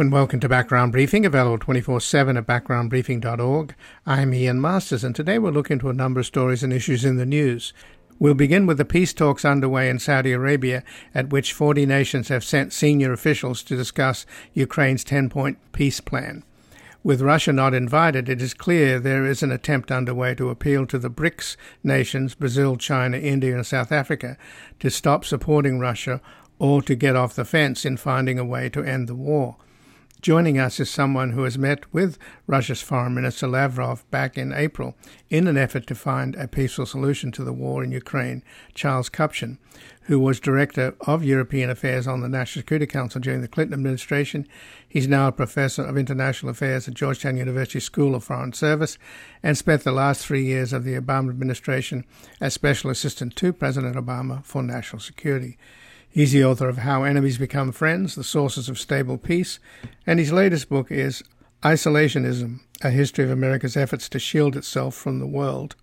and welcome to Background Briefing, available 24 7 at backgroundbriefing.org. I'm Ian Masters, and today we'll look into a number of stories and issues in the news. We'll begin with the peace talks underway in Saudi Arabia, at which 40 nations have sent senior officials to discuss Ukraine's 10 point peace plan. With Russia not invited, it is clear there is an attempt underway to appeal to the BRICS nations Brazil, China, India, and South Africa to stop supporting Russia or to get off the fence in finding a way to end the war. Joining us is someone who has met with Russia's Foreign Minister Lavrov back in April in an effort to find a peaceful solution to the war in Ukraine, Charles Kupchan, who was Director of European Affairs on the National Security Council during the Clinton administration. He's now a Professor of International Affairs at Georgetown University School of Foreign Service and spent the last three years of the Obama administration as Special Assistant to President Obama for National Security. He's the author of How Enemies Become Friends, The Sources of Stable Peace, and his latest book is Isolationism A History of America's Efforts to Shield Itself from the World.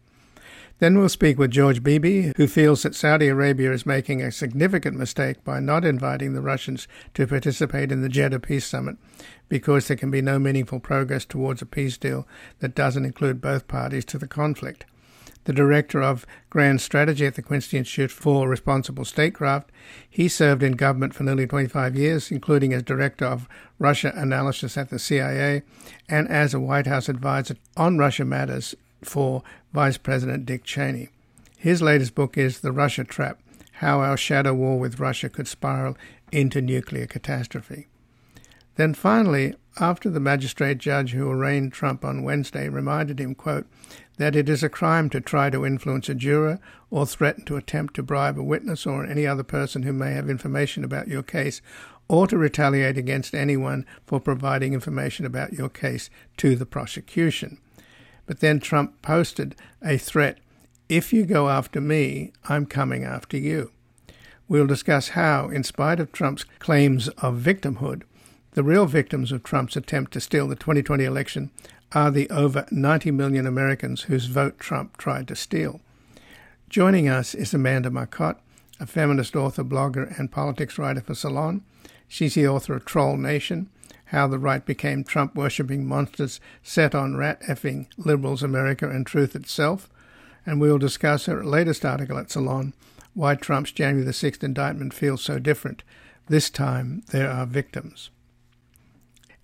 Then we'll speak with George Beebe, who feels that Saudi Arabia is making a significant mistake by not inviting the Russians to participate in the Jeddah Peace Summit because there can be no meaningful progress towards a peace deal that doesn't include both parties to the conflict the director of Grand Strategy at the Quincy Institute for Responsible Statecraft. He served in government for nearly 25 years, including as director of Russia analysis at the CIA and as a White House advisor on Russia matters for Vice President Dick Cheney. His latest book is The Russia Trap How Our Shadow War with Russia Could Spiral into Nuclear Catastrophe. Then finally, after the magistrate judge who arraigned Trump on Wednesday reminded him, quote, that it is a crime to try to influence a juror or threaten to attempt to bribe a witness or any other person who may have information about your case or to retaliate against anyone for providing information about your case to the prosecution. But then Trump posted a threat if you go after me, I'm coming after you. We'll discuss how, in spite of Trump's claims of victimhood, the real victims of Trump's attempt to steal the 2020 election are the over 90 million Americans whose vote Trump tried to steal. Joining us is Amanda Marcotte, a feminist author, blogger, and politics writer for Salon. She's the author of Troll Nation How the Right Became Trump Worshipping Monsters Set on Rat Effing Liberals America and Truth Itself. And we will discuss her latest article at Salon Why Trump's January the 6th indictment feels so different. This time there are victims.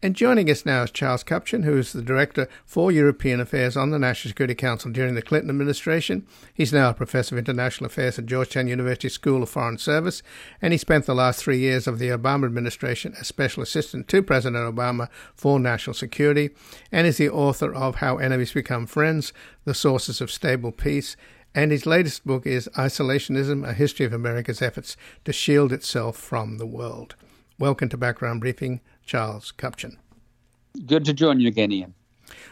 And joining us now is Charles Kupchan, who is the Director for European Affairs on the National Security Council during the Clinton administration. He's now a Professor of International Affairs at Georgetown University School of Foreign Service, and he spent the last three years of the Obama administration as Special Assistant to President Obama for National Security, and is the author of How Enemies Become Friends The Sources of Stable Peace. And his latest book is Isolationism A History of America's Efforts to Shield Itself from the World. Welcome to Background Briefing. Charles Kupchan. Good to join you again, Ian.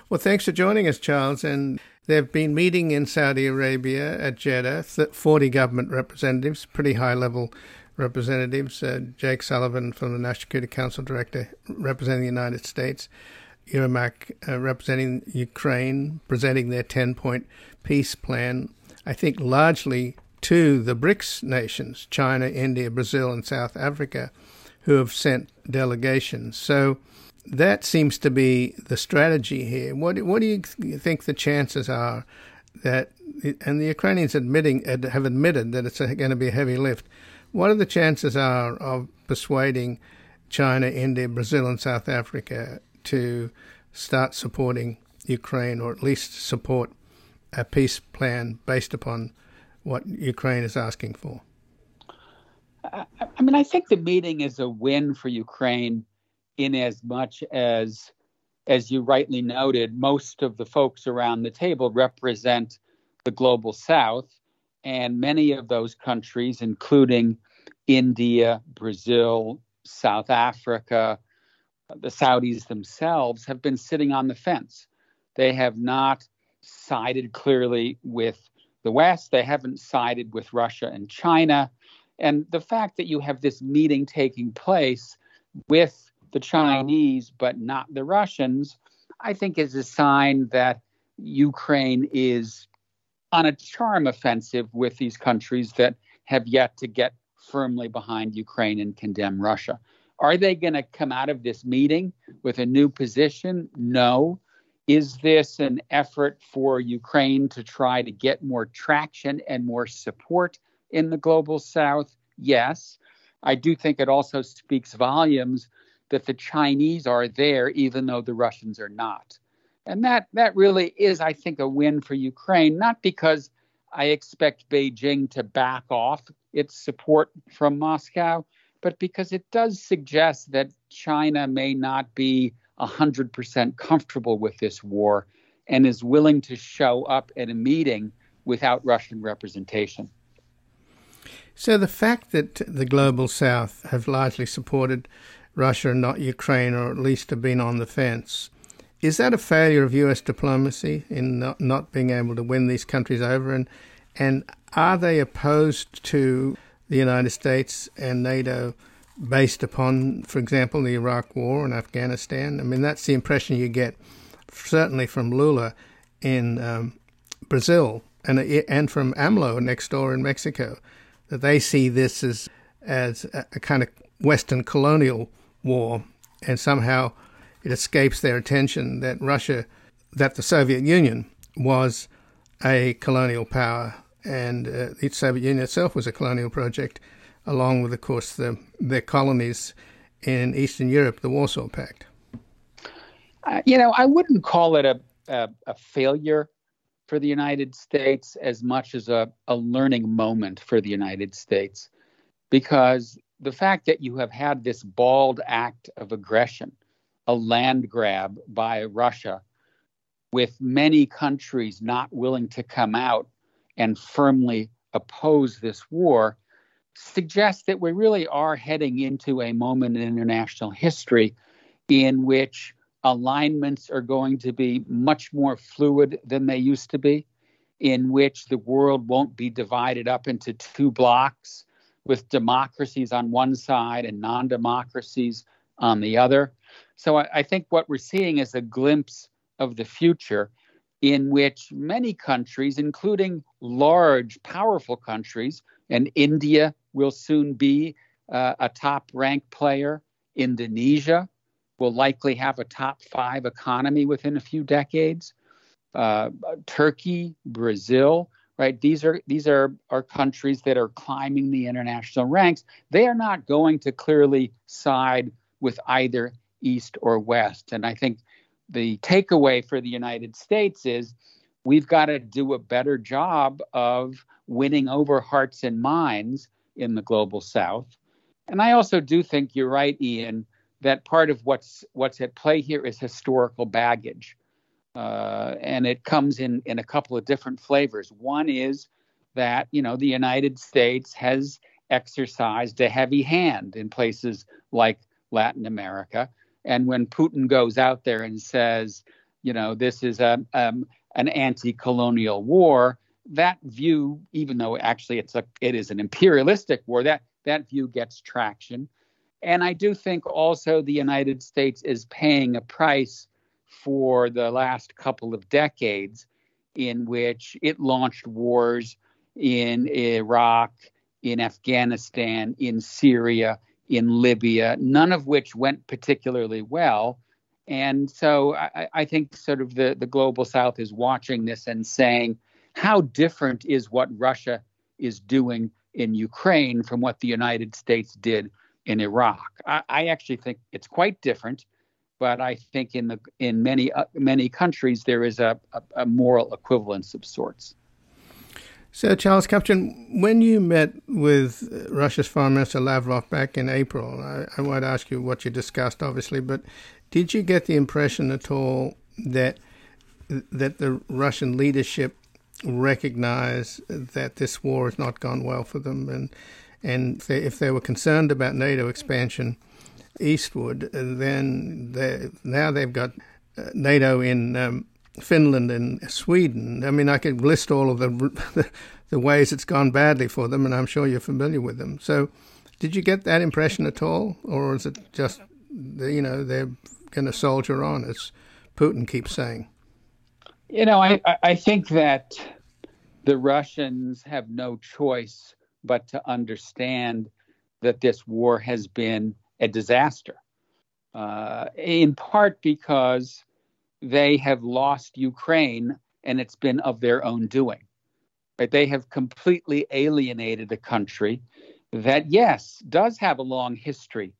Well, thanks for joining us, Charles. And they've been meeting in Saudi Arabia at Jeddah, 40 government representatives, pretty high level representatives. Uh, Jake Sullivan from the National Security Council Director representing the United States, Yermak uh, representing Ukraine, presenting their 10 point peace plan, I think largely to the BRICS nations China, India, Brazil, and South Africa who have sent delegations. So that seems to be the strategy here. What what do you think the chances are that and the Ukrainians admitting have admitted that it's going to be a heavy lift. What are the chances are of persuading China, India, Brazil, and South Africa to start supporting Ukraine, or at least support a peace plan based upon what Ukraine is asking for? I, mean, I think the meeting is a win for Ukraine in as much as, as you rightly noted, most of the folks around the table represent the global south. And many of those countries, including India, Brazil, South Africa, the Saudis themselves, have been sitting on the fence. They have not sided clearly with the West. They haven't sided with Russia and China. And the fact that you have this meeting taking place with the Chinese but not the Russians, I think is a sign that Ukraine is on a charm offensive with these countries that have yet to get firmly behind Ukraine and condemn Russia. Are they going to come out of this meeting with a new position? No. Is this an effort for Ukraine to try to get more traction and more support in the global south? Yes. I do think it also speaks volumes that the Chinese are there, even though the Russians are not. And that, that really is, I think, a win for Ukraine, not because I expect Beijing to back off its support from Moscow, but because it does suggest that China may not be 100% comfortable with this war and is willing to show up at a meeting without Russian representation. So the fact that the global south have largely supported Russia and not Ukraine, or at least have been on the fence, is that a failure of U.S. diplomacy in not, not being able to win these countries over? And, and are they opposed to the United States and NATO based upon, for example, the Iraq War and Afghanistan. I mean, that's the impression you get, certainly from Lula in um, Brazil and and from AMLO next door in Mexico, that they see this as as a, a kind of Western colonial war, and somehow it escapes their attention that Russia, that the Soviet Union was a colonial power and uh, the Soviet Union itself was a colonial project, along with, of course, the, their colonies in Eastern Europe, the Warsaw Pact. Uh, you know, I wouldn't call it a, a, a, failure for the United States as much as a, a learning moment for the United States, because the fact that you have had this bald act of aggression, a land grab by Russia, with many countries not willing to come out and firmly oppose this war suggests that we really are heading into a moment in international history in which alignments are going to be much more fluid than they used to be, in which the world won't be divided up into two blocks with democracies on one side and non democracies on the other. So I, I, think what we're seeing is a glimpse of the future in which many countries, including large, powerful countries, and India will soon be uh, a top ranked player. Indonesia will likely have a top five economy within a few decades. Uh, Turkey, Brazil, right? These are these are are countries that are climbing the international ranks. They are not going to clearly side with either East or West, and I think the takeaway for the United States is we've got to do a better job of winning over hearts and minds in the global south. And I also do think you're right, Ian, that part of what's what's at play here is historical baggage. Uh, and it comes in in a couple of different flavors. One is that you know the United States has exercised a heavy hand in places like Latin America, and when Putin goes out there and says, you know, this is a, um, an anti-colonial war, that view, even though actually it's a it is an imperialistic war, that that view gets traction. And I do think also the United States is paying a price for the last couple of decades in which it launched wars in Iraq, in Afghanistan, in Syria, in Libya, none of which went particularly well. And so I, I, think sort of the, the global south is watching this and saying, how different is what Russia is doing in Ukraine from what the United States did in Iraq? I, I actually think it's quite different, but I think in the in many uh, many countries there is a, a, a moral equivalence of sorts. So, Charles Kupchan, when you met with Russia's Foreign Minister Lavrov back in April, I, I won't ask you what you discussed, obviously, but did you get the impression at all that that the Russian leadership recognize that this war has not gone well for them, and and if they, if they were concerned about NATO expansion eastward, then now they've got uh, NATO in um, Finland and Sweden. I mean, I could list all of the, the, the ways it's gone badly for them, and I'm sure you're familiar with them. So, did you get that impression at all, or is it just you know they're going to soldier on, as Putin keeps saying? You know, I I think that the Russians have no choice but to understand that this war has been a disaster, uh, in part because they have lost Ukraine and it's been of their own doing. Right? They have completely alienated a country that, yes, does have a long history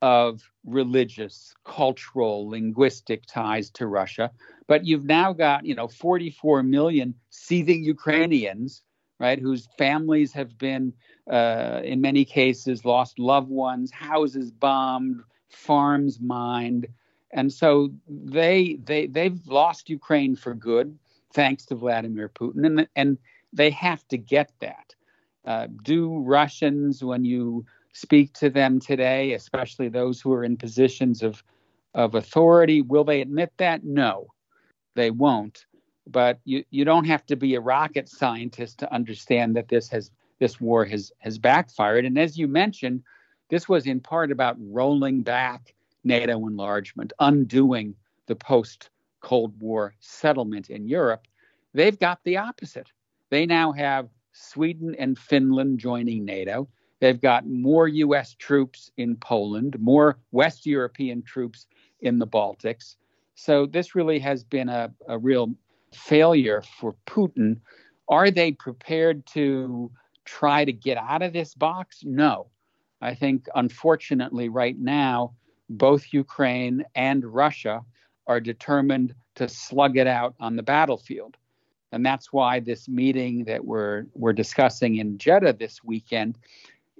of religious, cultural, linguistic ties to Russia. But you've now got, you know, 44 million seething Ukrainians, right, whose families have been, uh, in many cases, lost loved ones, houses bombed, farms mined, and so they they they've lost Ukraine for good, thanks to Vladimir Putin, and and they have to get that. Uh, do Russians, when you speak to them today, especially those who are in positions of of authority, will they admit that? No, they won't. But you, you don't have to be a rocket scientist to understand that this has this war has has backfired. And as you mentioned, this was in part about rolling back NATO enlargement, undoing the post Cold War settlement in Europe. They've got the opposite. They now have Sweden and Finland joining NATO. They've got more U.S. troops in Poland, more West European troops in the Baltics. So this really has been a, a real failure for Putin. Are they prepared to try to get out of this box? No. I think, unfortunately, right now, both Ukraine and Russia are determined to slug it out on the battlefield. And that's why this meeting that we're we're discussing in Jeddah this weekend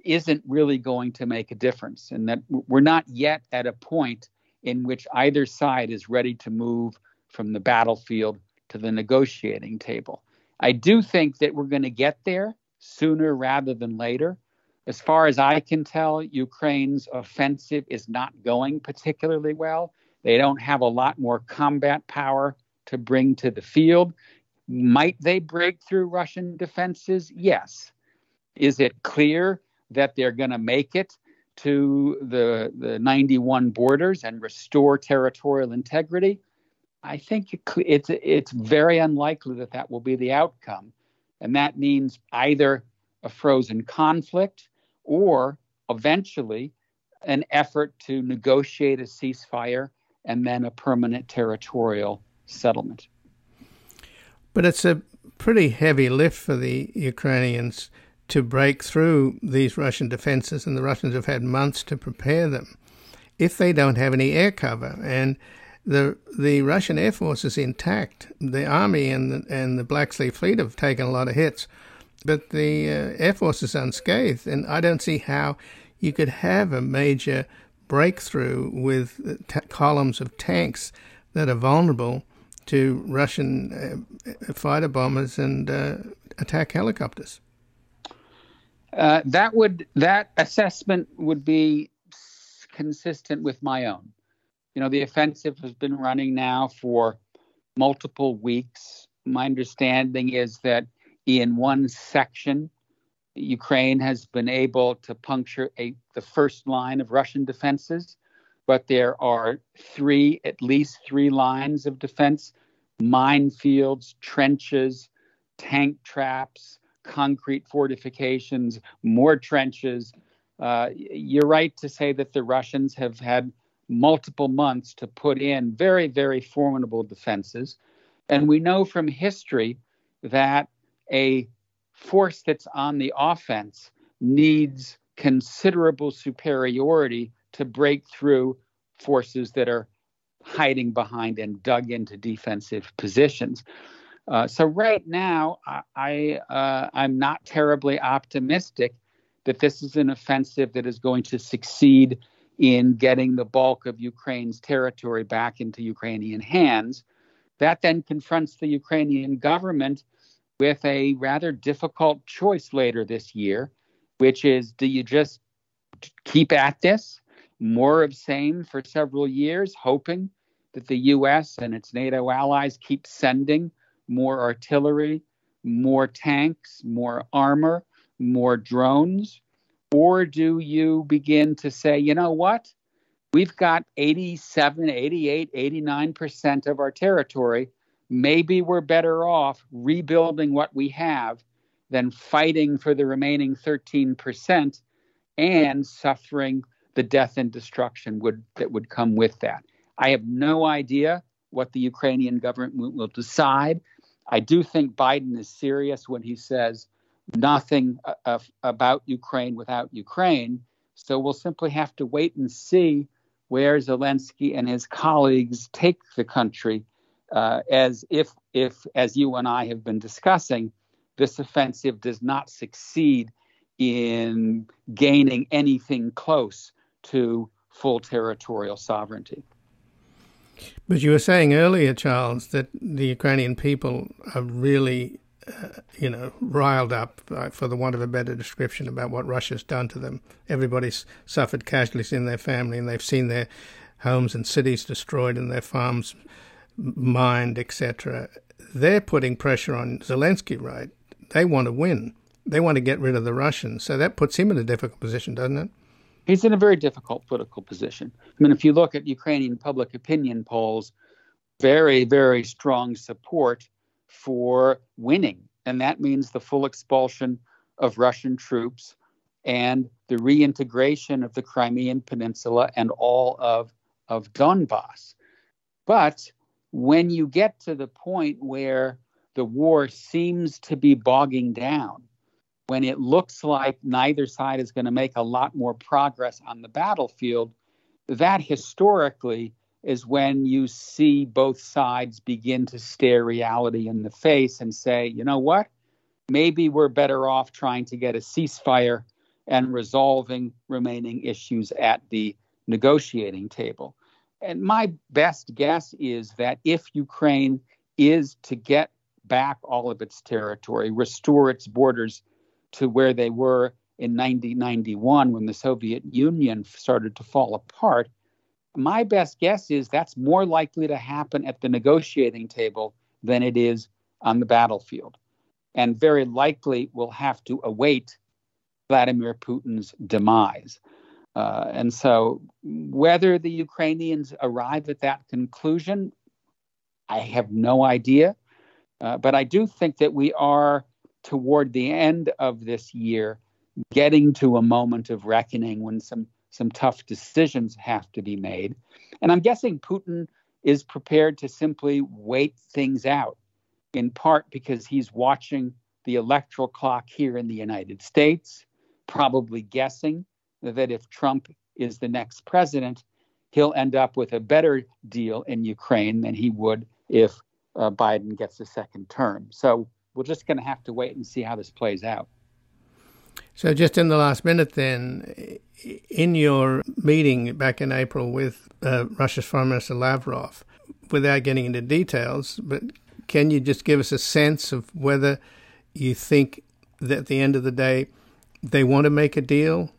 isn't really going to make a difference and that we're not yet at a point in which either side is ready to move from the battlefield to the negotiating table. I do think that we're going to get there sooner rather than later. As far as I can tell, Ukraine's offensive is not going particularly well. They don't have a lot more combat power to bring to the field. Might they break through Russian defenses? Yes. Is it clear that they're going to make it to the, the 91 borders and restore territorial integrity? I think it's, it's very unlikely that that will be the outcome. And that means either a frozen conflict or eventually an effort to negotiate a ceasefire and then a permanent territorial settlement. But it's a pretty heavy lift for the Ukrainians to break through these Russian defenses, and the Russians have had months to prepare them. If they don't have any air cover, and the the Russian air force is intact, the army and the, and the Black Sea Fleet have taken a lot of hits, but the uh, air force is unscathed, and I don't see how you could have a major breakthrough with t- columns of tanks that are vulnerable to Russian uh, fighter bombers and uh, attack helicopters. Uh, that would that assessment would be consistent with my own. You know, the offensive has been running now for multiple weeks. My understanding is that in one section, Ukraine has been able to puncture a, the first line of Russian defenses, but there are three, at least three lines of defense minefields, trenches, tank traps, concrete fortifications, more trenches. Uh, you're right to say that the Russians have had multiple months to put in very, very formidable defenses. And we know from history that a force that's on the offense needs considerable superiority to break through forces that are hiding behind and dug into defensive positions. Uh, so right now, I, uh, I'm not terribly optimistic that this is an offensive that is going to succeed in getting the bulk of Ukraine's territory back into Ukrainian hands. That then confronts the Ukrainian government with a rather difficult choice later this year, which is do you just keep at this, more of same for several years, hoping that the U.S. and its NATO allies keep sending more artillery, more tanks, more armor, more drones? Or do you begin to say, you know what? We've got 87, 88, 89% of our territory maybe we're better off rebuilding what we have than fighting for the remaining 13% and suffering the death and destruction would that would come with that. I have no idea what the Ukrainian government will decide. I do think Biden is serious when he says nothing uh, about Ukraine without Ukraine. So we'll simply have to wait and see where Zelensky and his colleagues take the country, uh, as if, if, as you and I have been discussing, this offensive does not succeed in gaining anything close to full territorial sovereignty. But you were saying earlier, Charles, that the Ukrainian people are really, uh, you know, riled up, uh, for the want of a better description, about what Russia's done to them. Everybody's suffered casualties in their family, and they've seen their homes and cities destroyed and their farms mined, etc. They're putting pressure on Zelensky, right? They want to win. They want to get rid of the Russians. So that puts him in a difficult position, doesn't it? he's in a very difficult political position. I mean, if you look at Ukrainian public opinion polls, very, very strong support for winning. And that means the full expulsion of Russian troops and the reintegration of the Crimean Peninsula and all of, of Donbass. But when you get to the point where the war seems to be bogging down, when it looks like neither side is going to make a lot more progress on the battlefield, that historically is when you see both sides begin to stare reality in the face and say, you know what? Maybe we're better off trying to get a ceasefire and resolving remaining issues at the negotiating table. And my best guess is that if Ukraine is to get back all of its territory, restore its borders to where they were in 1991 when the Soviet Union started to fall apart, my best guess is that's more likely to happen at the negotiating table than it is on the battlefield. And very likely will have to await Vladimir Putin's demise. Uh, and so, whether the Ukrainians arrive at that conclusion, I have no idea. Uh, but I do think that we are toward the end of this year getting to a moment of reckoning when some some tough decisions have to be made. And I'm guessing Putin is prepared to simply wait things out, in part because he's watching the electoral clock here in the United States, probably guessing that if Trump is the next president, he'll end up with a better deal in Ukraine than he would if uh, Biden gets a second term. So we're just going to have to wait and see how this plays out. So, just in the last minute, then, in your meeting back in April with uh, Russia's Foreign Minister Lavrov, without getting into details, but can you just give us a sense of whether you think that at the end of the day they want to make a deal?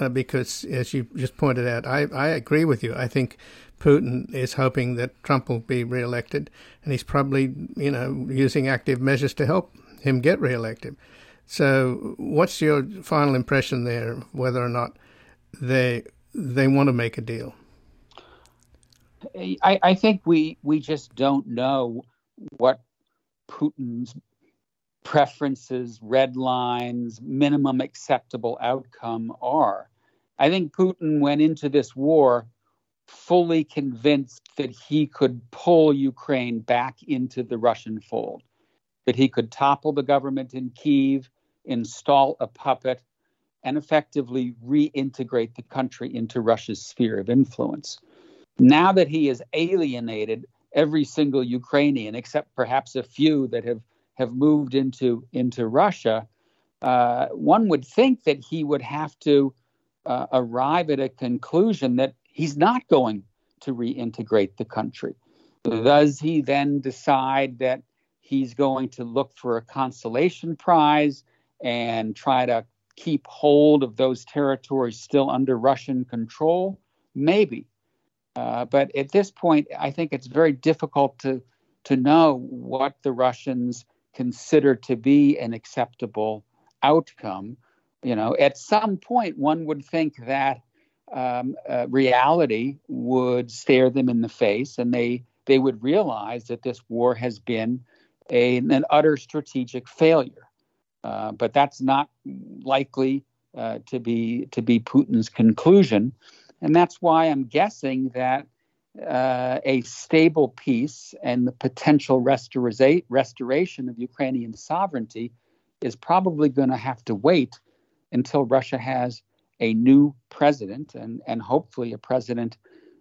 Uh, because, as you just pointed out, I, I agree with you. I think Putin is hoping that Trump will be reelected, and he's probably, you know, using active measures to help him get reelected. So, what's your final impression there, whether or not they they want to make a deal? I, I think we we just don't know what Putin's preferences, red lines, minimum acceptable outcome are. I think Putin went into this war fully convinced that he could pull Ukraine back into the Russian fold, that he could topple the government in Kiev, install a puppet, and effectively reintegrate the country into Russia's sphere of influence. Now that he has alienated every single Ukrainian, except perhaps a few that have, have moved into, into Russia, uh, one would think that he would have to uh, arrive at a conclusion that he's not going to reintegrate the country. Does he then decide that he's going to look for a consolation prize and try to keep hold of those territories still under Russian control? Maybe. Uh, but at this point, I think it's very difficult to, to know what the Russians consider to be an acceptable outcome. You know, at some point, one would think that um, uh, reality would stare them in the face and they they would realize that this war has been a, an utter strategic failure. Uh, but that's not likely uh, to be to be Putin's conclusion, and that's why I'm guessing that uh, a stable peace and the potential restora- restoration of Ukrainian sovereignty is probably going to have to wait until Russia has a new president and, and hopefully a president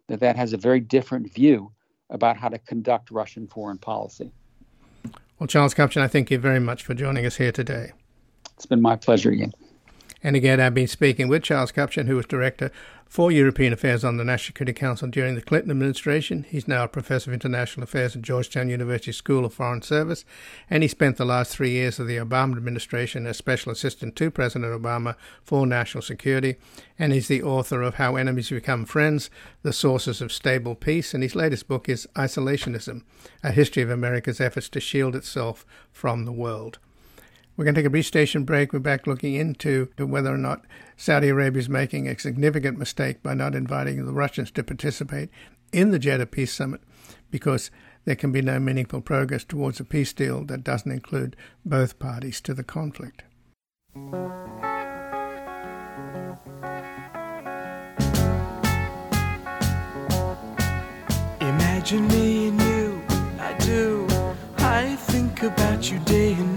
that, that has a very different view about how to conduct Russian foreign policy. Well, Charles Kupchan, I thank you very much for joining us here today. It's been my pleasure, Ian. And again, I've been speaking with Charles Kupchan, who was Director for European Affairs on the National Security Council during the Clinton administration. He's now a professor of international affairs at Georgetown University School of Foreign Service, and he spent the last three years of the Obama administration as special assistant to President Obama for national security. And he's the author of How Enemies Become Friends The Sources of Stable Peace. And his latest book is Isolationism A History of America's Efforts to Shield Itself from the World. We're going to take a brief station break. We're back looking into whether or not Saudi Arabia is making a significant mistake by not inviting the Russians to participate in the Jeddah Peace Summit because there can be no meaningful progress towards a peace deal that doesn't include both parties to the conflict. Imagine me and you, I do. I think about you day and night.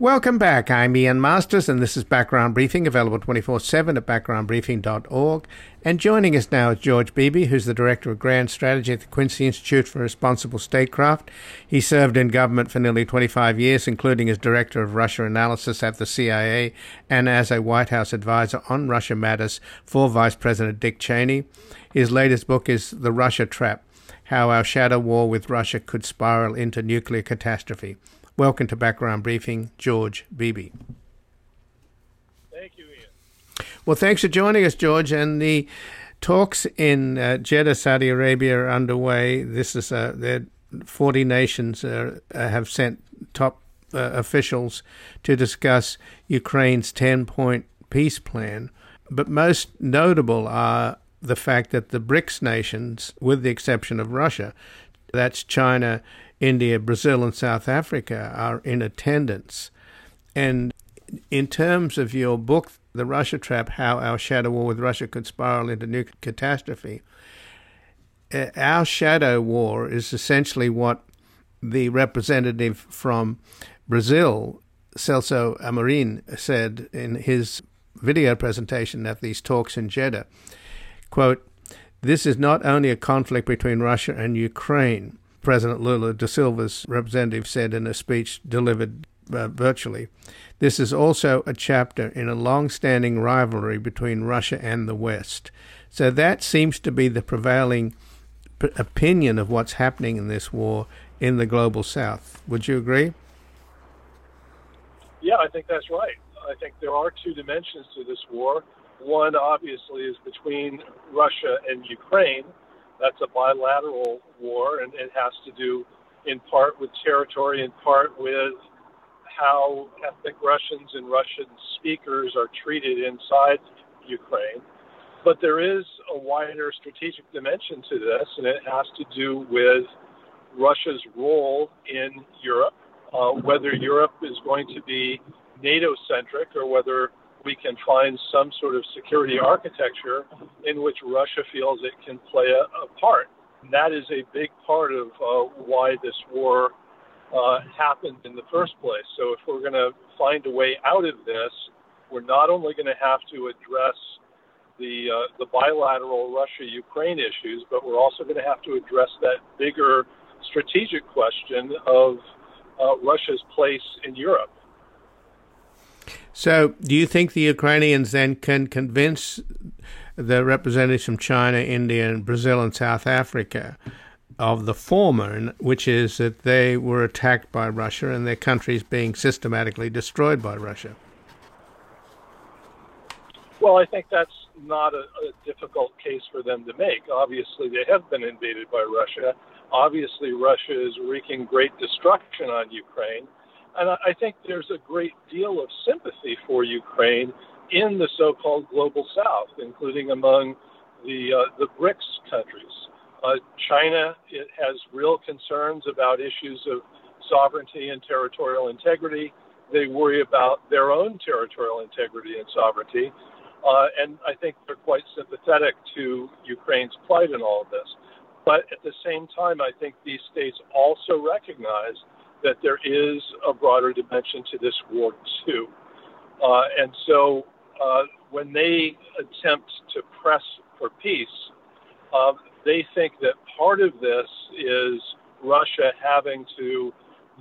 Welcome back. I'm Ian Masters, and this is Background Briefing, available 24 7 at backgroundbriefing.org. And joining us now is George Beebe, who's the Director of Grand Strategy at the Quincy Institute for Responsible Statecraft. He served in government for nearly 25 years, including as Director of Russia Analysis at the CIA and as a White House advisor on Russia matters for Vice President Dick Cheney. His latest book is The Russia Trap How Our Shadow War with Russia Could Spiral into Nuclear Catastrophe. Welcome to Background Briefing, George Beebe. Thank you, Ian. Well, thanks for joining us, George. And the talks in uh, Jeddah, Saudi Arabia, are underway. This is uh, 40 nations uh, have sent top uh, officials to discuss Ukraine's 10 point peace plan. But most notable are the fact that the BRICS nations, with the exception of Russia, that's China, India, Brazil, and South Africa are in attendance. And in terms of your book, The Russia Trap How Our Shadow War with Russia Could Spiral into Nuclear Catastrophe, uh, our shadow war is essentially what the representative from Brazil, Celso Amorim, said in his video presentation at these talks in Jeddah. Quote, this is not only a conflict between Russia and Ukraine, President Lula da Silva's representative said in a speech delivered uh, virtually. This is also a chapter in a long standing rivalry between Russia and the West. So that seems to be the prevailing p- opinion of what's happening in this war in the global south. Would you agree? Yeah, I think that's right. I think there are two dimensions to this war. One, obviously, is between Russia and Ukraine, that's a bilateral war, and it has to do in part with territory, in part with how ethnic Russians and Russian speakers are treated inside Ukraine. But there is a wider strategic dimension to this, and it has to do with Russia's role in Europe, uh, whether Europe is going to be NATO centric or whether we can find some sort of security architecture in which Russia feels it can play a, a part. And that is a big part of uh, why this war uh, happened in the first place. So, if we're going to find a way out of this, we're not only going to have to address the uh, the bilateral Russia-Ukraine issues, but we're also going to have to address that bigger strategic question of uh, Russia's place in Europe. So, do you think the Ukrainians then can convince the representatives from China, India, and Brazil and South Africa of the former, which is that they were attacked by Russia and their countries being systematically destroyed by Russia? Well, I think that's not a, a, difficult case for them to make. Obviously, they have been invaded by Russia. Obviously, Russia is wreaking great destruction on Ukraine. And I, think there's a great deal of sympathy for Ukraine in the so called global south, including among the, uh, the BRICS countries. Uh, China it has real concerns about issues of sovereignty and territorial integrity. They worry about their own territorial integrity and sovereignty. Uh, and I think they're quite sympathetic to Ukraine's plight in all of this. But at the same time, I think these states also recognize that there is a broader dimension to this war, too. Uh, and so uh, when they attempt to press for peace, uh, they think that part of this is Russia having to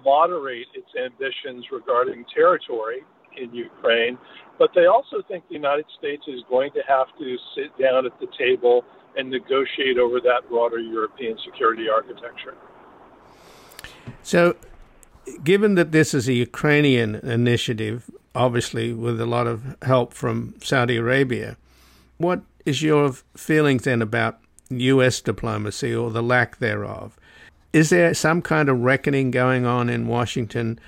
moderate its ambitions regarding territory in Ukraine, but they also think the United States is going to have to sit down at the table and negotiate over that broader European security architecture. So, given that this is a Ukrainian initiative, obviously with a lot of help from Saudi Arabia, what is your feelings then about U.S. diplomacy or the lack thereof? Is there some kind of reckoning going on in Washington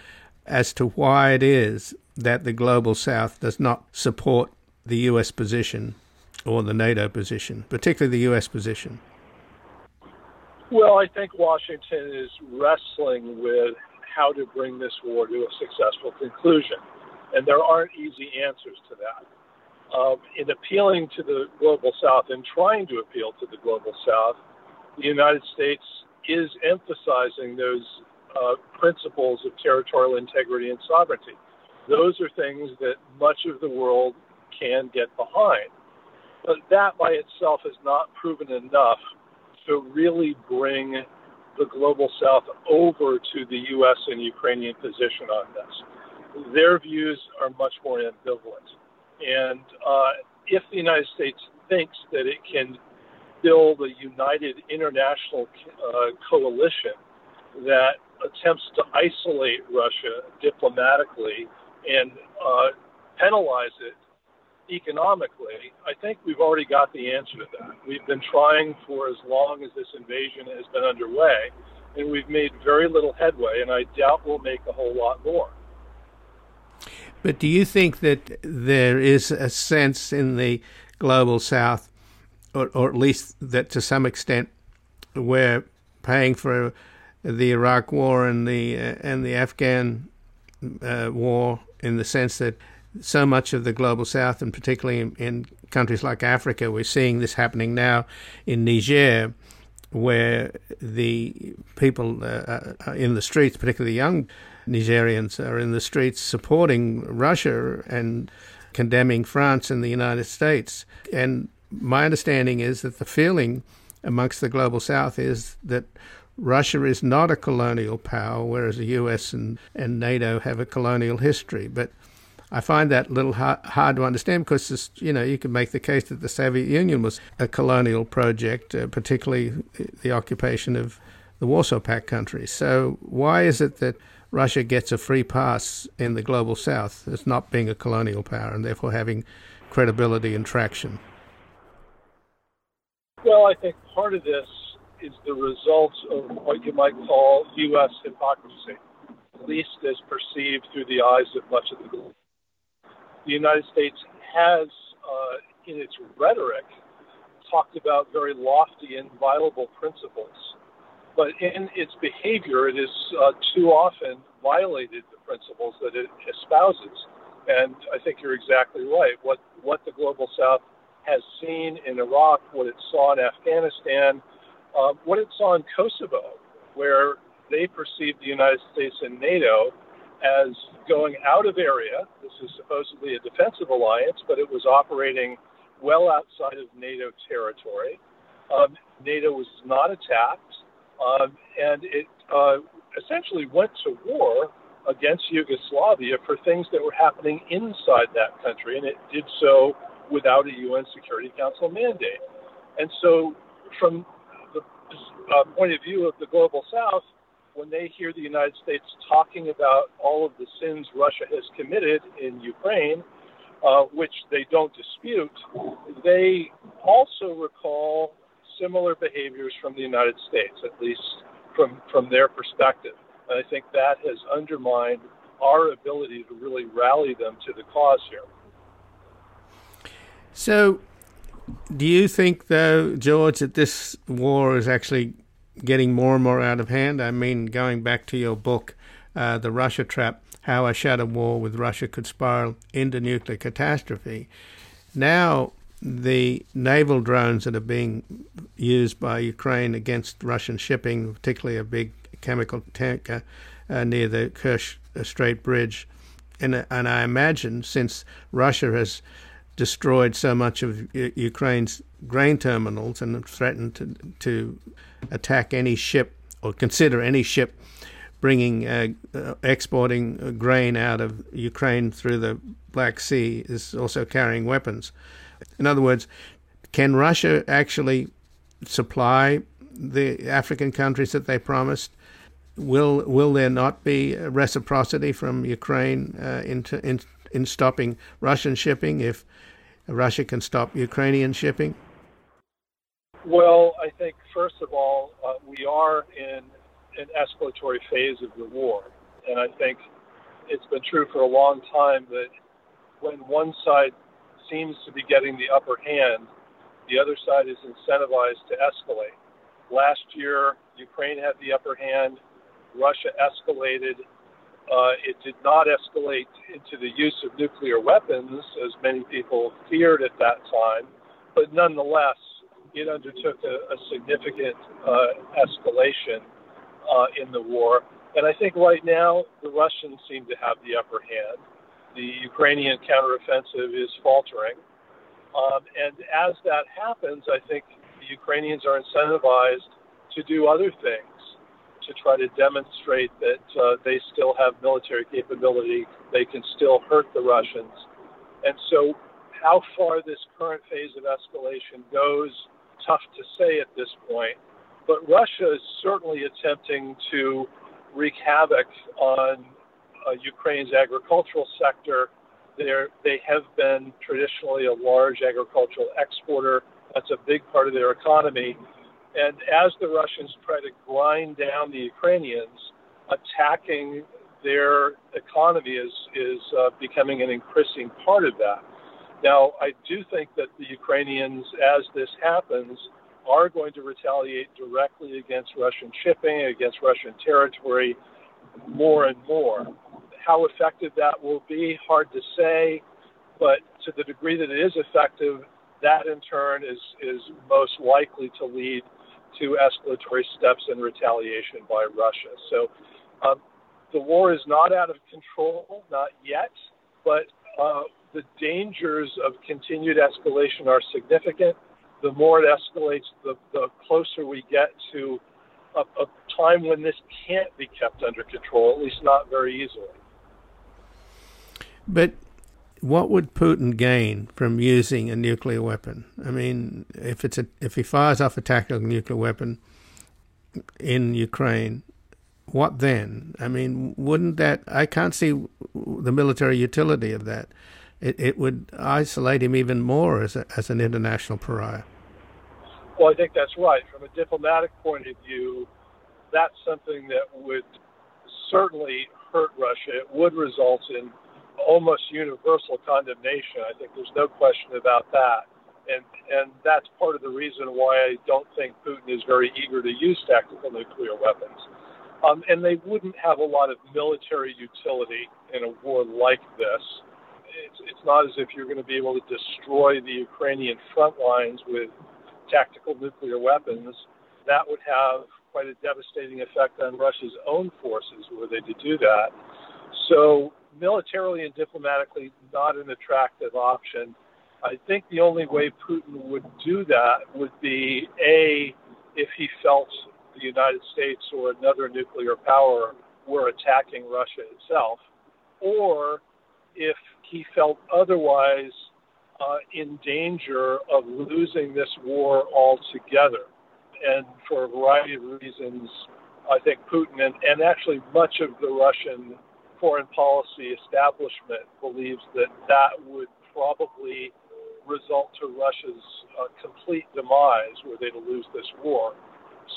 as to why it is that the global south does not support the U.S. position or the NATO position, particularly the U.S. position? Well, I think Washington is wrestling with how to bring this war to a successful conclusion, and there aren't easy answers to that. Um, in appealing to the global south and trying to appeal to the global south, the United States is emphasizing those uh, principles of territorial integrity and sovereignty. Those are things that much of the world can get behind. But that by itself is not proven enough to really bring the global south over to the U.S. and Ukrainian position on this. Their views are much more ambivalent. And uh, if the United States thinks that it can build a united international uh, coalition that attempts to isolate Russia diplomatically and uh, penalize it economically, I think we've already got the answer to that. We've been trying for as long as this invasion has been underway, and we've made very little headway, and I doubt we'll make a whole lot more. But do you think that there is a sense in the global south, or, or at least that to some extent, we're paying for the Iraq War and the uh, and the Afghan uh, war in the sense that so much of the global south, and particularly in, in, countries like Africa, we're seeing this happening now in Niger, where the people uh, uh in the streets, particularly young Nigerians, are in the streets supporting Russia and condemning France and the United States. And my understanding is that the feeling amongst the global south is that Russia is not a colonial power, whereas the US and, and NATO have a colonial history. But I find that a little hard, hard to understand because, you know, you could make the case that the Soviet Union was a colonial project, uh, particularly the occupation of the Warsaw Pact countries. So why is it that Russia gets a free pass in the global south as not being a colonial power and therefore having credibility and traction? Well, I think part of this is the result of what you might call U.S. hypocrisy, at least as perceived through the eyes of much of the. The United States has, uh, in its rhetoric, talked about very lofty and violable principles, but in its behavior, it has uh, too often violated the principles that it espouses. And I think you're exactly right. What what the global South has seen in Iraq, what it saw in Afghanistan, uh, what it saw in Kosovo, where they perceived the United States and NATO as going out of area. This is supposedly a defensive alliance, but it was operating well outside of NATO territory. Um, NATO was not attacked, um, and it uh, essentially went to war against Yugoslavia for things that were happening inside that country, and it did so without a UN Security Council mandate. And so, from the uh, point of view of the global South, when they hear the United States talking about all of the sins Russia has committed in Ukraine, uh, which they don't dispute, they also recall similar behaviors from the United States, at least from, from their perspective. And I think that has undermined our ability to really rally them to the cause here. So, do you think, though, George, that this war is actually getting more and more out of hand? I mean, going back to your book, uh, The Russia Trap How a Shadow War with Russia Could Spiral into Nuclear Catastrophe. Now, the naval drones that are being used by Ukraine against Russian shipping, particularly a big chemical tanker uh, near the Kerch Strait Bridge, and, and I imagine since Russia has destroyed so much of Ukraine's grain terminals and threatened to, to attack any ship or consider any ship bringing uh, uh, exporting grain out of Ukraine through the Black Sea is also carrying weapons. In other words, can Russia actually supply the African countries that they promised? Will will there not be reciprocity from Ukraine uh, in, in in stopping Russian shipping if Russia can stop Ukrainian shipping? Well, I think first of all, uh, we are in an escalatory phase of the war, and I think it's been true for a long time that when one side seems to be getting the upper hand, the other side is incentivized to escalate. Last year, Ukraine had the upper hand. Russia escalated. Uh, it did not escalate into the use of nuclear weapons, as many people feared at that time, but nonetheless, it undertook a, a significant uh, escalation uh, in the war. And I think right now the Russians seem to have the upper hand. The Ukrainian counteroffensive is faltering. Um, and as that happens, I think the Ukrainians are incentivized to do other things to try to demonstrate that uh, they still have military capability, they can still hurt the Russians. And so, how far this current phase of escalation goes tough to say at this point. But Russia is certainly attempting to wreak havoc on uh, Ukraine's agricultural sector. They're, they have been traditionally a large agricultural exporter. That's a big part of their economy. And as the Russians try to grind down the Ukrainians, attacking their economy is, is uh, becoming an increasing part of that. Now, I do think that the Ukrainians, as this happens, are going to retaliate directly against Russian shipping, against Russian territory, more and more. How effective that will be, hard to say, but to the degree that it is effective, that in turn is, is most likely to lead to escalatory steps in retaliation by Russia. So um, the war is not out of control, not yet, but uh, the dangers of continued escalation are significant. The more it escalates, the, the closer we get to a, a time when this can't be kept under control, at least not very easily. But what would Putin gain from using a nuclear weapon? I mean, if it's a, if he fires off a tactical nuclear weapon in Ukraine, what then? I mean, wouldn't that? I can't see the military utility of that it, it would isolate him even more as, a, as an international pariah. Well, I think that's right. From a diplomatic point of view, that's something that would certainly hurt Russia. It would result in almost universal condemnation. I think there's no question about that. And, and that's part of the reason why I don't think Putin is very eager to use tactical nuclear weapons. Um, and they wouldn't have a lot of military utility in a war like this it's, it's not as if you're going to be able to destroy the Ukrainian front lines with tactical nuclear weapons. That would have quite a devastating effect on Russia's own forces were they to do that. So, militarily and diplomatically, not an attractive option. I think the only way Putin would do that would be A, if he felt the United States or another nuclear power were attacking Russia itself, or if he felt otherwise uh, in danger of losing this war altogether. And for a variety of reasons, I think Putin and, and actually much of the Russian foreign policy establishment believes that that would probably result to Russia's uh, complete demise were they to lose this war.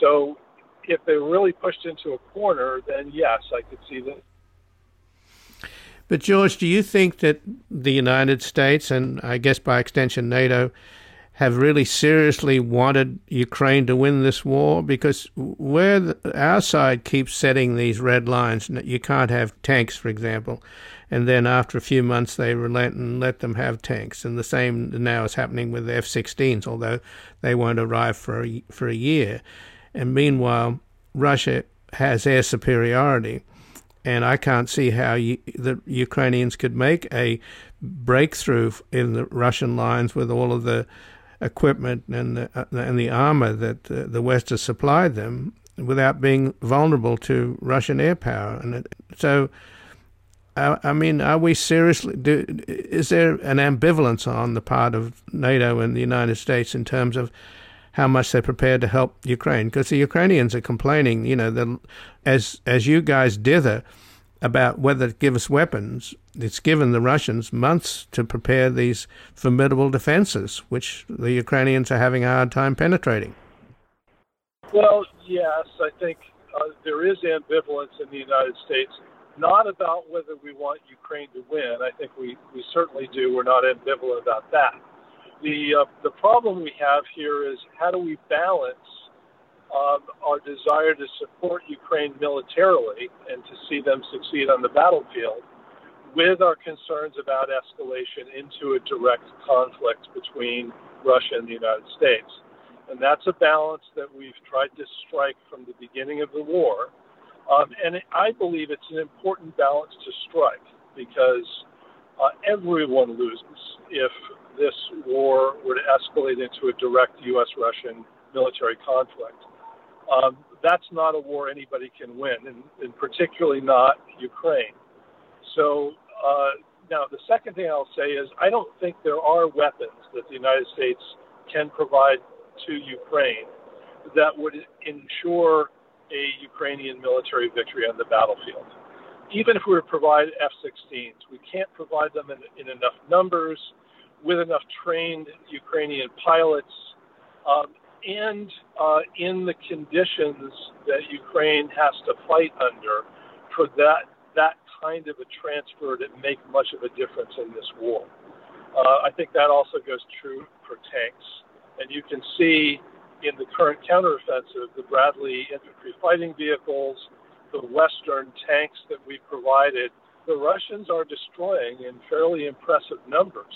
So if they were really pushed into a corner, then yes, I could see that. But George, do you think that the United States and I guess by extension NATO have really seriously wanted Ukraine to win this war? Because where the, our side keeps setting these red lines, you can't have tanks, for example, and then after a few months they relent and let them have tanks. And the same now is happening with the F-16s, although they won't arrive for a, for a year. And meanwhile, Russia has air superiority and I can't see how you, the Ukrainians could make a breakthrough in the Russian lines with all of the equipment and the, uh, and the armor that uh, the West has supplied them without being vulnerable to Russian air power. And it, so, I, I, mean, are we seriously? Do, is there an ambivalence on the part of NATO and the United States in terms of how much they're prepared to help Ukraine? Because the Ukrainians are complaining, you know, that as as you guys dither about whether to give us weapons, it's given the Russians months to prepare these formidable defenses, which the Ukrainians are having a hard time penetrating. Well, yes, I think uh, there is ambivalence in the United States, not about whether we want Ukraine to win. I think we, we certainly do. We're not ambivalent about that. The, uh, the problem we have here is how do we balance um, our desire to support Ukraine militarily and to see them succeed on the battlefield with our concerns about escalation into a direct conflict between Russia and the United States. And that's a balance that we've tried to strike from the beginning of the war. Um, and I believe it's an important balance to strike because uh, everyone loses if this war were to escalate into a direct U.S. Russian military conflict. Um, that's not a war anybody can win, and, and particularly not Ukraine. So uh, now the second thing I'll say is I don't think there are weapons that the United States can provide to Ukraine that would ensure a Ukrainian military victory on the battlefield. Even if we were to provide F 16s, we can't provide them in, in, enough numbers, with enough trained Ukrainian pilots, um, and uh, in the conditions that Ukraine has to fight under for that that kind of a transfer that make much of a difference in this war. Uh, I think that also goes true for tanks, and you can see in the current counteroffensive the Bradley infantry fighting vehicles, the Western tanks that we provided. The Russians are destroying in fairly impressive numbers.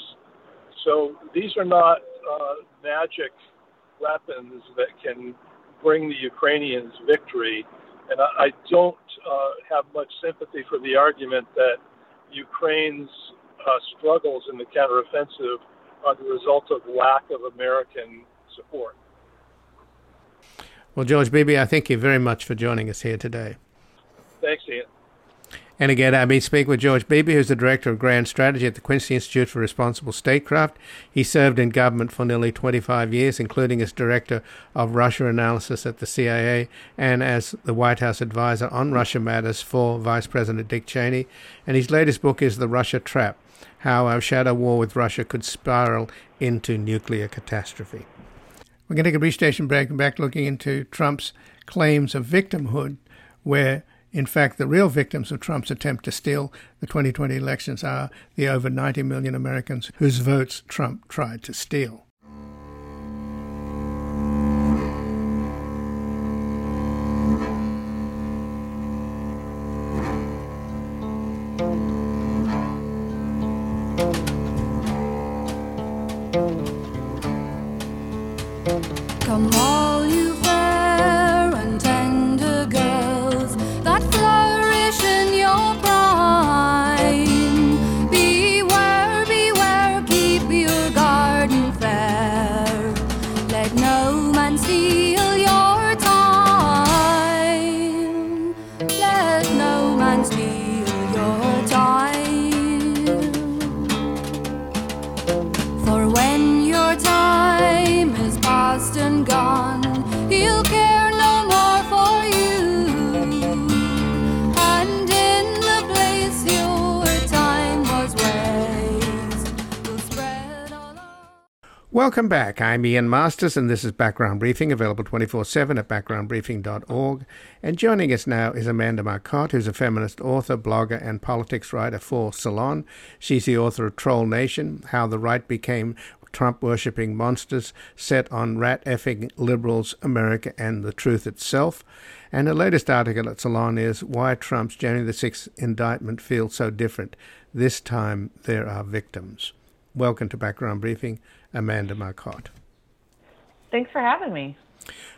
So these are not uh, magic weapons that can bring the Ukrainians victory. And I, I don't uh, have much sympathy for the argument that Ukraine's uh, struggles in the counteroffensive are the result of lack of American support. Well, George Beebe, I thank you very much for joining us here today. Thanks, Ian. And again, I've been speaking with George Beebe, who's the Director of Grand Strategy at the Quincy Institute for Responsible Statecraft. He served in government for nearly 25 years, including as Director of Russia Analysis at the CIA and as the White House advisor on Russia matters for Vice President Dick Cheney. And his latest book is The Russia Trap How Our Shadow War with Russia Could Spiral into Nuclear Catastrophe. We're going to take a brief station break and back looking into Trump's claims of victimhood, where in fact, the real victims of Trump's attempt to steal the 2020 elections are the over 90 million Americans whose votes Trump tried to steal. Welcome back. I'm Ian Masters, and this is Background Briefing, available 24 7 at backgroundbriefing.org. And joining us now is Amanda Marcotte, who's a feminist author, blogger, and politics writer for Salon. She's the author of Troll Nation How the Right Became Trump Worshipping Monsters, set on rat effing liberals, America, and the truth itself. And her latest article at Salon is Why Trump's January the 6th indictment feels so different. This time there are victims. Welcome to Background Briefing. Amanda Marcotte. Thanks for having me.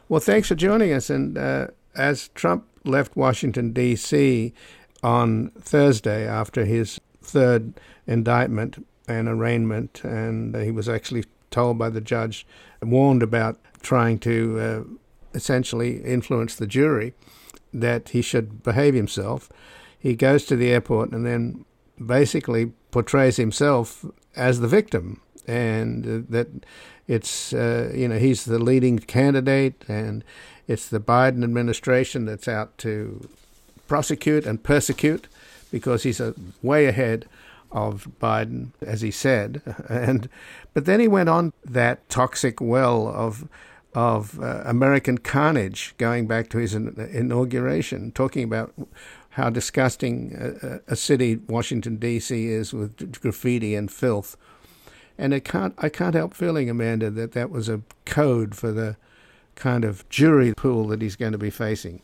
Well, thanks for joining us. And uh, as Trump left Washington, D.C. on Thursday after his third indictment and arraignment, and he was actually told by the judge, warned about trying to uh, essentially influence the jury, that he should behave himself. He goes to the airport and then basically portrays himself as the victim and uh, that it's uh, you know he's the leading candidate, and it's the Biden administration that's out to prosecute and persecute because he's a way ahead of Biden, as he said, and but then he went on that toxic well of of uh, American carnage, going back to his inauguration, talking about how disgusting a, a city Washington D.C. is with graffiti and filth and it can't, I can't help feeling, Amanda, that that was a code for the kind of jury pool that he's going to be facing.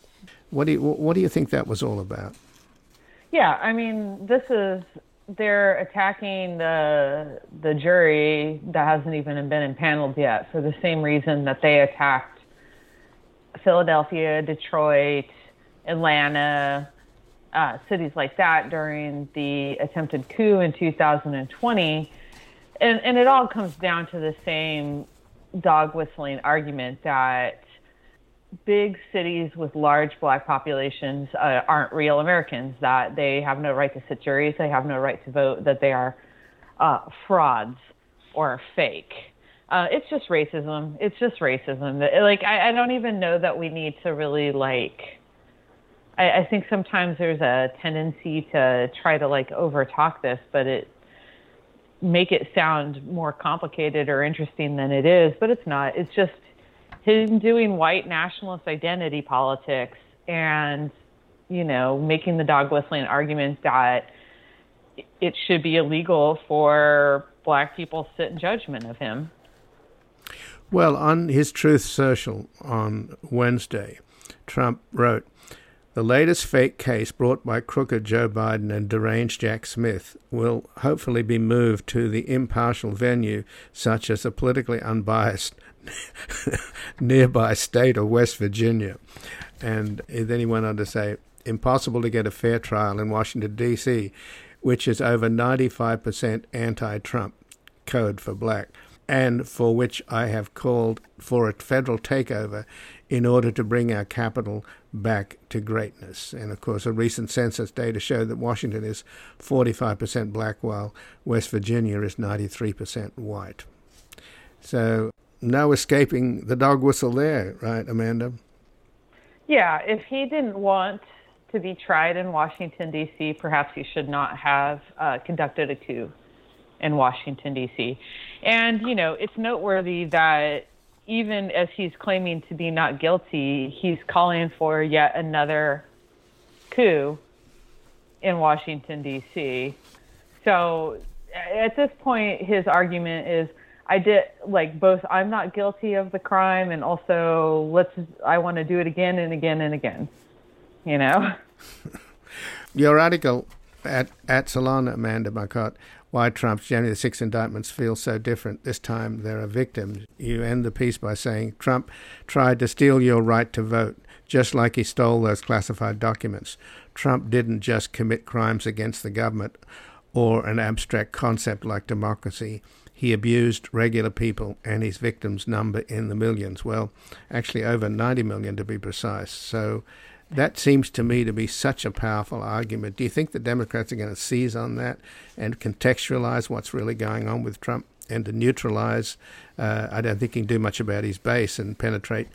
What do you, what do you think that was all about? Yeah, I mean, this is they're attacking the the jury that hasn't even been impaneled yet for the same reason that they attacked Philadelphia, Detroit, Atlanta, uh, cities like that during the attempted coup in 2020 and and it all comes down to the same dog whistling argument that big cities with large black populations uh, aren't real Americans, that they have no right to sit juries, they have no right to vote, that they are uh, frauds or fake. Uh, it's just racism. It's just racism. Like I, I don't even know that we need to really like. I, I think sometimes there's a tendency to try to like overtalk this, but it make it sound more complicated or interesting than it is, but it's not. It's just him doing white nationalist identity politics and, you know, making the dog whistling argument that it should be illegal for black people to sit in judgment of him. Well, on his Truth Social on Wednesday, Trump wrote, the latest fake case brought by crooked Joe Biden and deranged Jack Smith will hopefully be moved to the impartial venue, such as a politically unbiased nearby state of West Virginia. And then he went on to say, impossible to get a fair trial in Washington, D.C., which is over 95% anti Trump, code for black, and for which I have called for a federal takeover in order to bring our capital back to greatness. And of course, a recent census data showed that Washington is 45% black, while West Virginia is 93% white. So, no escaping the dog whistle there, right, Amanda? Yeah, if he didn't want to be tried in Washington, D.C., perhaps he should not have uh, conducted a coup in Washington, D.C. And, you know, it's noteworthy that even as he's claiming to be not guilty, he's calling for yet another coup in Washington, D.C. So at this point, his argument is I did like both I'm not guilty of the crime and also let's I want to do it again and again and again. You know? Your article at, at Salon, Amanda Marcotte, why Trump's January 6 indictments feel so different. This time there are victims. You end the piece by saying Trump tried to steal your right to vote, just like he stole those classified documents. Trump didn't just commit crimes against the government or an abstract concept like democracy. He abused regular people, and his victims number in the millions. Well, actually, over 90 million to be precise. So that seems to me to be such a powerful argument. Do you think the Democrats are going to seize on that and contextualize what's really going on with Trump and to neutralize? Uh, I don't think he can do much about his base and penetrate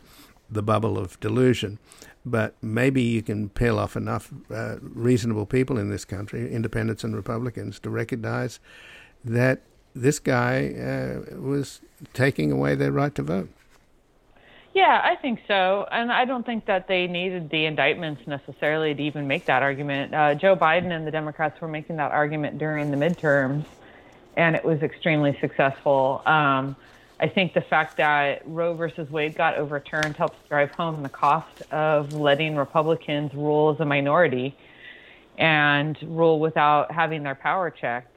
the bubble of delusion. But maybe you can peel off enough uh, reasonable people in this country, independents and Republicans, to recognize that this guy uh, was taking away their right to vote. Yeah, I think so. And I don't think that they needed the indictments necessarily to even make that argument. Uh, Joe Biden and the Democrats were making that argument during the midterms, and it was extremely successful. Um, I think the fact that Roe versus Wade got overturned helps drive home the cost of letting Republicans rule as a minority and rule without having their power checked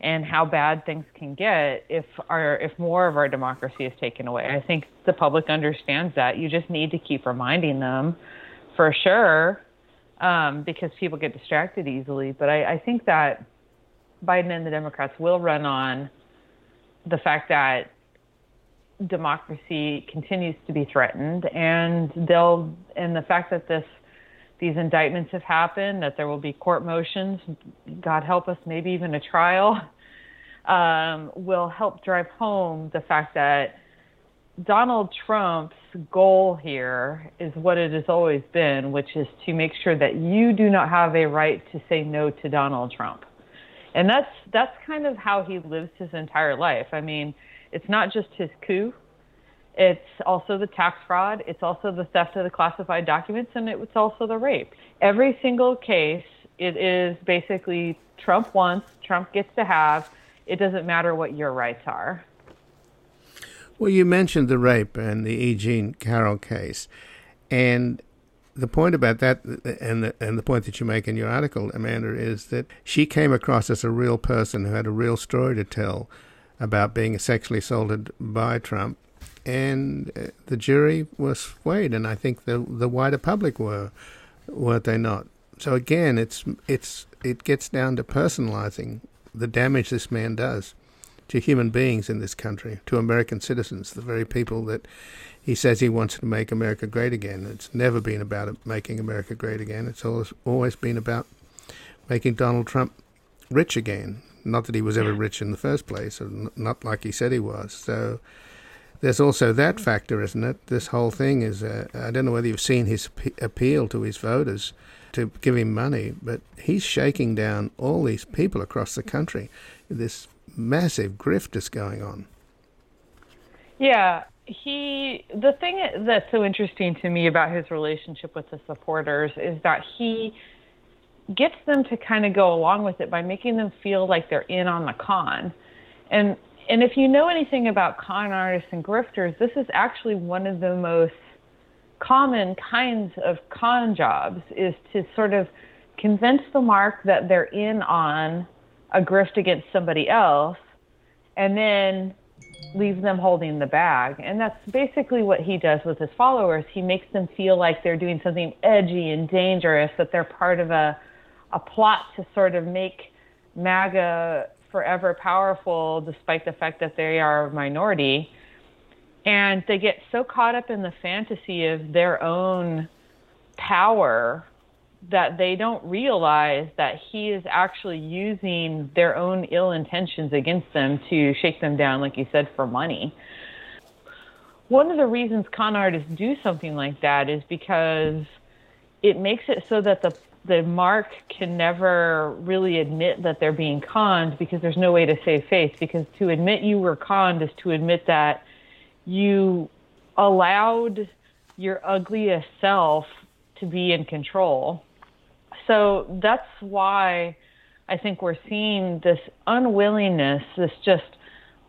and how bad things can get if our if more of our democracy is taken away. I think the public understands that. You just need to keep reminding them, for sure, um, because people get distracted easily. But I, I think that Biden and the Democrats will run on the fact that democracy continues to be threatened, and they'll and the fact that this these indictments have happened, that there will be court motions, God help us, maybe even a trial, um, will help drive home the fact that Donald Trump's goal here is what it has always been, which is to make sure that you do not have a right to say no to Donald Trump. And that's that's kind of how he lives his entire life. I mean, it's not just his coup it's also the tax fraud. It's also the theft of the classified documents, and it's also the rape. Every single case, it is basically Trump wants, Trump gets to have. It doesn't matter what your rights are. Well, you mentioned the rape and the E. Jean Carroll case, and the point about that, and the, and the point that you make in your article, Amanda, is that she came across as a real person who had a real story to tell about being sexually assaulted by Trump and uh, the jury was swayed, and I think the the wider public were, were they not? So again, it's it's it gets down to personalizing the damage this man does to human beings in this country, to American citizens, the very people that he says he wants to make America great again. It's never been about making America great again. It's always always been about making Donald Trump rich again. Not that he was ever rich in the first place, or not like he said he was. So there's also that factor, isn't it? This whole thing is, uh, I don't know whether you've seen his appeal to his voters to give him money, but he's shaking down all these people across the country. This massive grift is going on. Yeah, he, the thing that's so interesting to me about his relationship with the supporters is that he gets them to kind of go along with it by making them feel like they're in on the con. And and if you know anything about con artists and grifters, this is actually one of the most common kinds of con jobs is to sort of convince the mark that they're in on a grift against somebody else and then leave them holding the bag. And that's basically what he does with his followers. He makes them feel like they're doing something edgy and dangerous, that they're part of a a plot to sort of make MAGA forever powerful despite the fact that they are a minority. And they get so caught up in the fantasy of their own power that they don't realize that he is actually using their own ill intentions against them to shake them down, like you said, for money. One of the reasons con artists do something like that is because it makes it so that the the mark can never really admit that they're being conned because there's no way to save face. Because to admit you were conned is to admit that you allowed your ugliest self to be in control. So that's why I think we're seeing this unwillingness, this just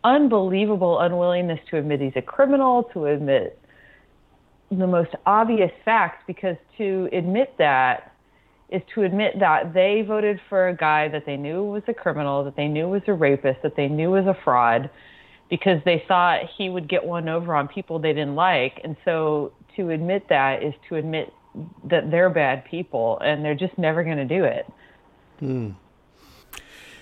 unbelievable unwillingness to admit he's a criminal, to admit the most obvious facts, because to admit that is to admit that they voted for a guy that they knew was a criminal, that they knew was a rapist, that they knew was a fraud, because they thought he would get one over on people they didn't like. And so to admit that is to admit that they're bad people, and they're just never going to do it. Hmm.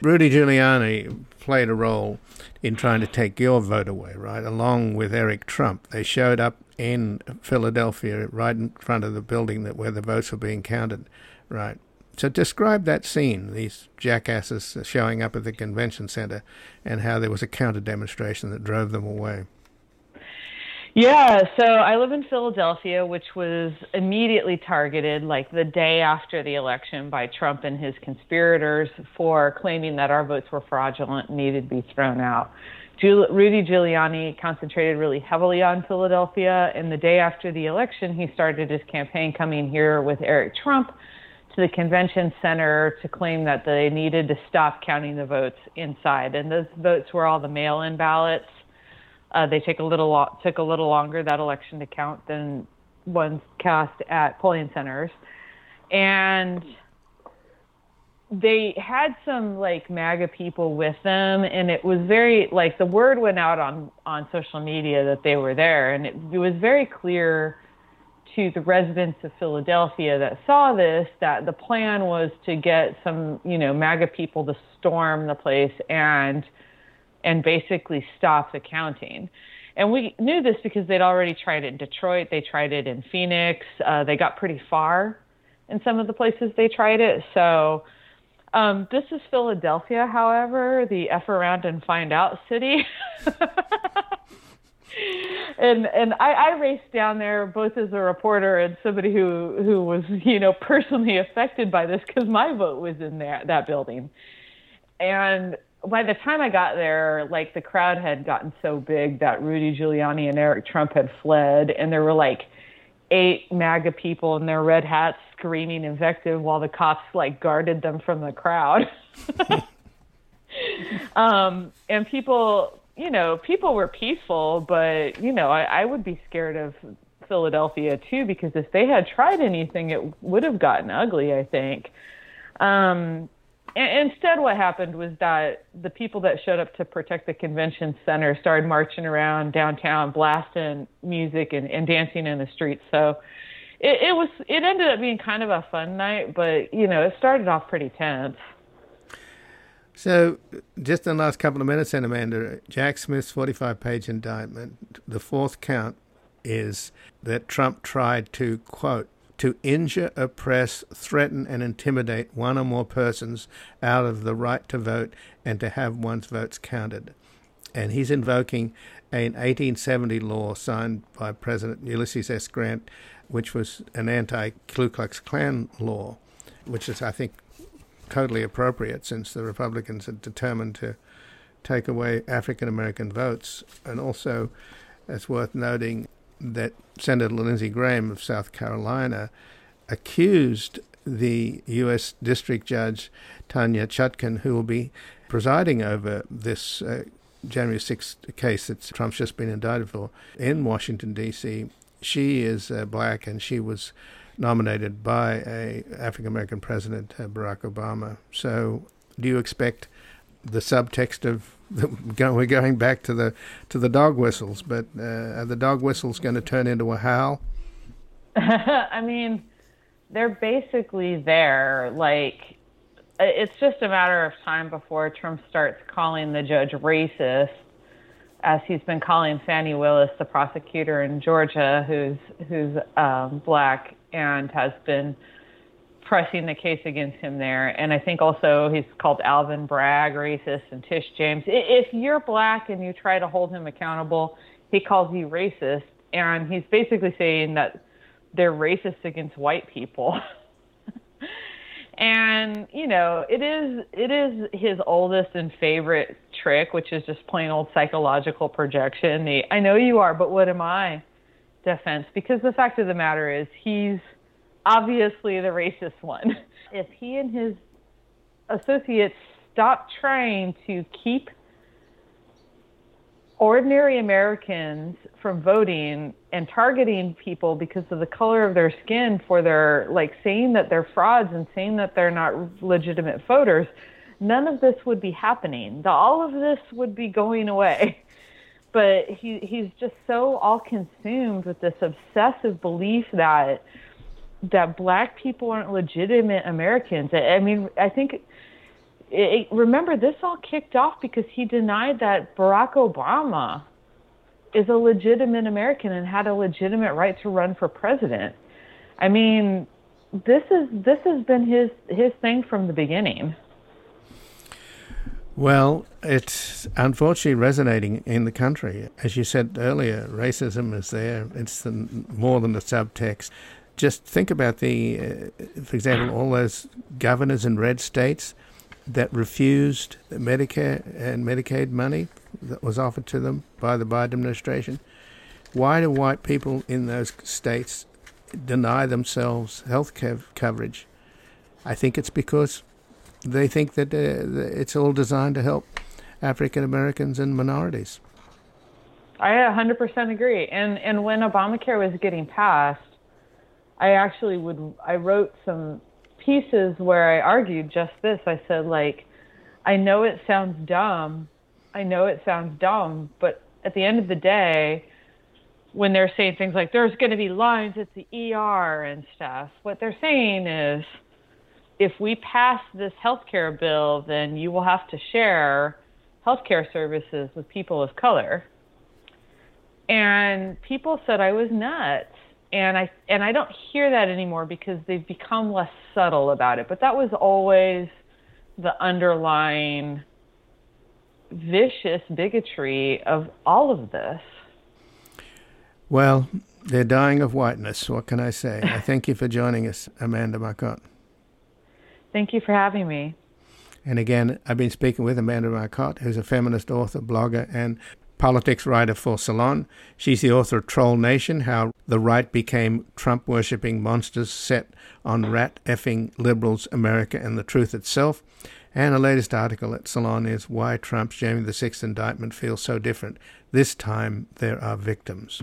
Rudy Giuliani played a role in trying to take your vote away, right? Along with Eric Trump. They showed up in Philadelphia, right in front of the building that where the votes were being counted. Right. So describe that scene, these jackasses showing up at the convention center, and how there was a counter demonstration that drove them away. Yeah, so I live in Philadelphia, which was immediately targeted like the day after the election by Trump and his conspirators for claiming that our votes were fraudulent and needed to be thrown out. Rudy Giuliani concentrated really heavily on Philadelphia, and the day after the election, he started his campaign coming here with Eric Trump to the convention center to claim that they needed to stop counting the votes inside. And those votes were all the mail-in ballots uh, they take a little lo- took a little longer that election to count than ones cast at polling centers, and they had some like MAGA people with them, and it was very like the word went out on on social media that they were there, and it, it was very clear to the residents of Philadelphia that saw this that the plan was to get some you know MAGA people to storm the place and and basically stop the counting. And we knew this because they'd already tried it in Detroit, they tried it in Phoenix, uh, they got pretty far in some of the places they tried it. So um, this is Philadelphia, however, the F around and find out city. and and I, I raced down there both as a reporter and somebody who who was you know personally affected by this because my vote was in there that building, and by the time I got there, like the crowd had gotten so big that Rudy Giuliani and Eric Trump had fled, and there were like eight MAGA people in their red hats screaming invective while the cops like guarded them from the crowd. um, and people, you know, people were peaceful, but you know, I, I would be scared of Philadelphia too because if they had tried anything, it would have gotten ugly. I think. Um, instead, what happened was that the people that showed up to protect the convention center started marching around downtown, blasting music and, and dancing in the streets. So it, it was it ended up being kind of a fun night, but you know it started off pretty tense. So, just in the last couple of minutes, then, Amanda, Jack Smith's 45 page indictment, the fourth count is that Trump tried to, quote, to injure, oppress, threaten, and intimidate one or more persons out of the right to vote and to have one's votes counted. And he's invoking an 1870 law signed by President Ulysses S. Grant, which was an anti Ku Klux Klan law, which is, I think, totally appropriate since the Republicans had determined to take away African American votes. And also, it's worth noting that Senator Lindsey Graham of South Carolina accused the U.S. District Judge Tanya Chutkan, who will be presiding over this uh, January 6th case that Trump's just been indicted for in Washington, D.C. She is uh, black and she was nominated by a African American president, uh, Barack Obama. So, do you expect the subtext of we're going back to the to the dog whistles, but uh, are the dog whistles going to turn into a howl? I mean, they're basically there. Like, it's just a matter of time before Trump starts calling the judge racist, as he's been calling Fani Willis, the prosecutor in Georgia, who's who's um, black and has been pressing the case against him there. And I think also he's called Alvin Bragg racist and Tish James. If you're black and you try to hold him accountable, he calls you racist. And he's basically saying that they're racist against white people. and you know it is it is his oldest and favorite trick which is just plain old psychological projection the i know you are but what am i defense because the fact of the matter is he's obviously the racist one. If he and his associates stop trying to keep ordinary Americans from voting and targeting people because of the color of their skin for their like saying that they're frauds and saying that they're not legitimate voters, none of this would be happening. The, all of this would be going away. But he he's just so all consumed with this obsessive belief that that black people aren't legitimate Americans. I I mean, I think it, it, remember this all kicked off because he denied that Barack Obama is a legitimate American and had a legitimate right to run for president. I mean, this is this has been his his thing from the beginning. Well, it's unfortunately resonating in the country. As you said earlier, racism is there. It's the, more than a subtext. Just think about the, uh, for example, all those governors in red states that refused Medicare and Medicaid money that was offered to them by the Biden administration. Why do white people in those states deny themselves health care coverage? I think it's because they think that uh, it's all designed to help African Americans and minorities. I 100% agree. And and when Obamacare was getting passed, I actually would I wrote some pieces where I argued just this. I said like I know it sounds dumb. I know it sounds dumb, but at the end of the day, when they're saying things like there's going to be lines at the ER and stuff, what they're saying is if we pass this healthcare bill, then you will have to share healthcare services with people of color. And people said I was nuts. And I and I don't hear that anymore because they've become less subtle about it. But that was always the underlying vicious bigotry of all of this. Well, they're dying of whiteness. What can I say? I thank you for joining us, Amanda Marcotte. Thank you for having me. And again, I've been speaking with Amanda Marcotte, who's a feminist author, blogger, and politics writer for Salon. She's the author of Troll Nation How the Right Became Trump Worshipping Monsters Set on Rat Effing Liberals, America, and the Truth Itself. And her latest article at Salon is Why Trump's January the 6th indictment feels so different. This time there are victims.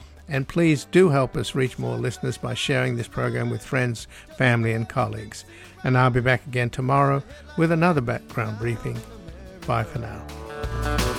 and please do help us reach more listeners by sharing this program with friends, family, and colleagues. And I'll be back again tomorrow with another background briefing. Bye for now.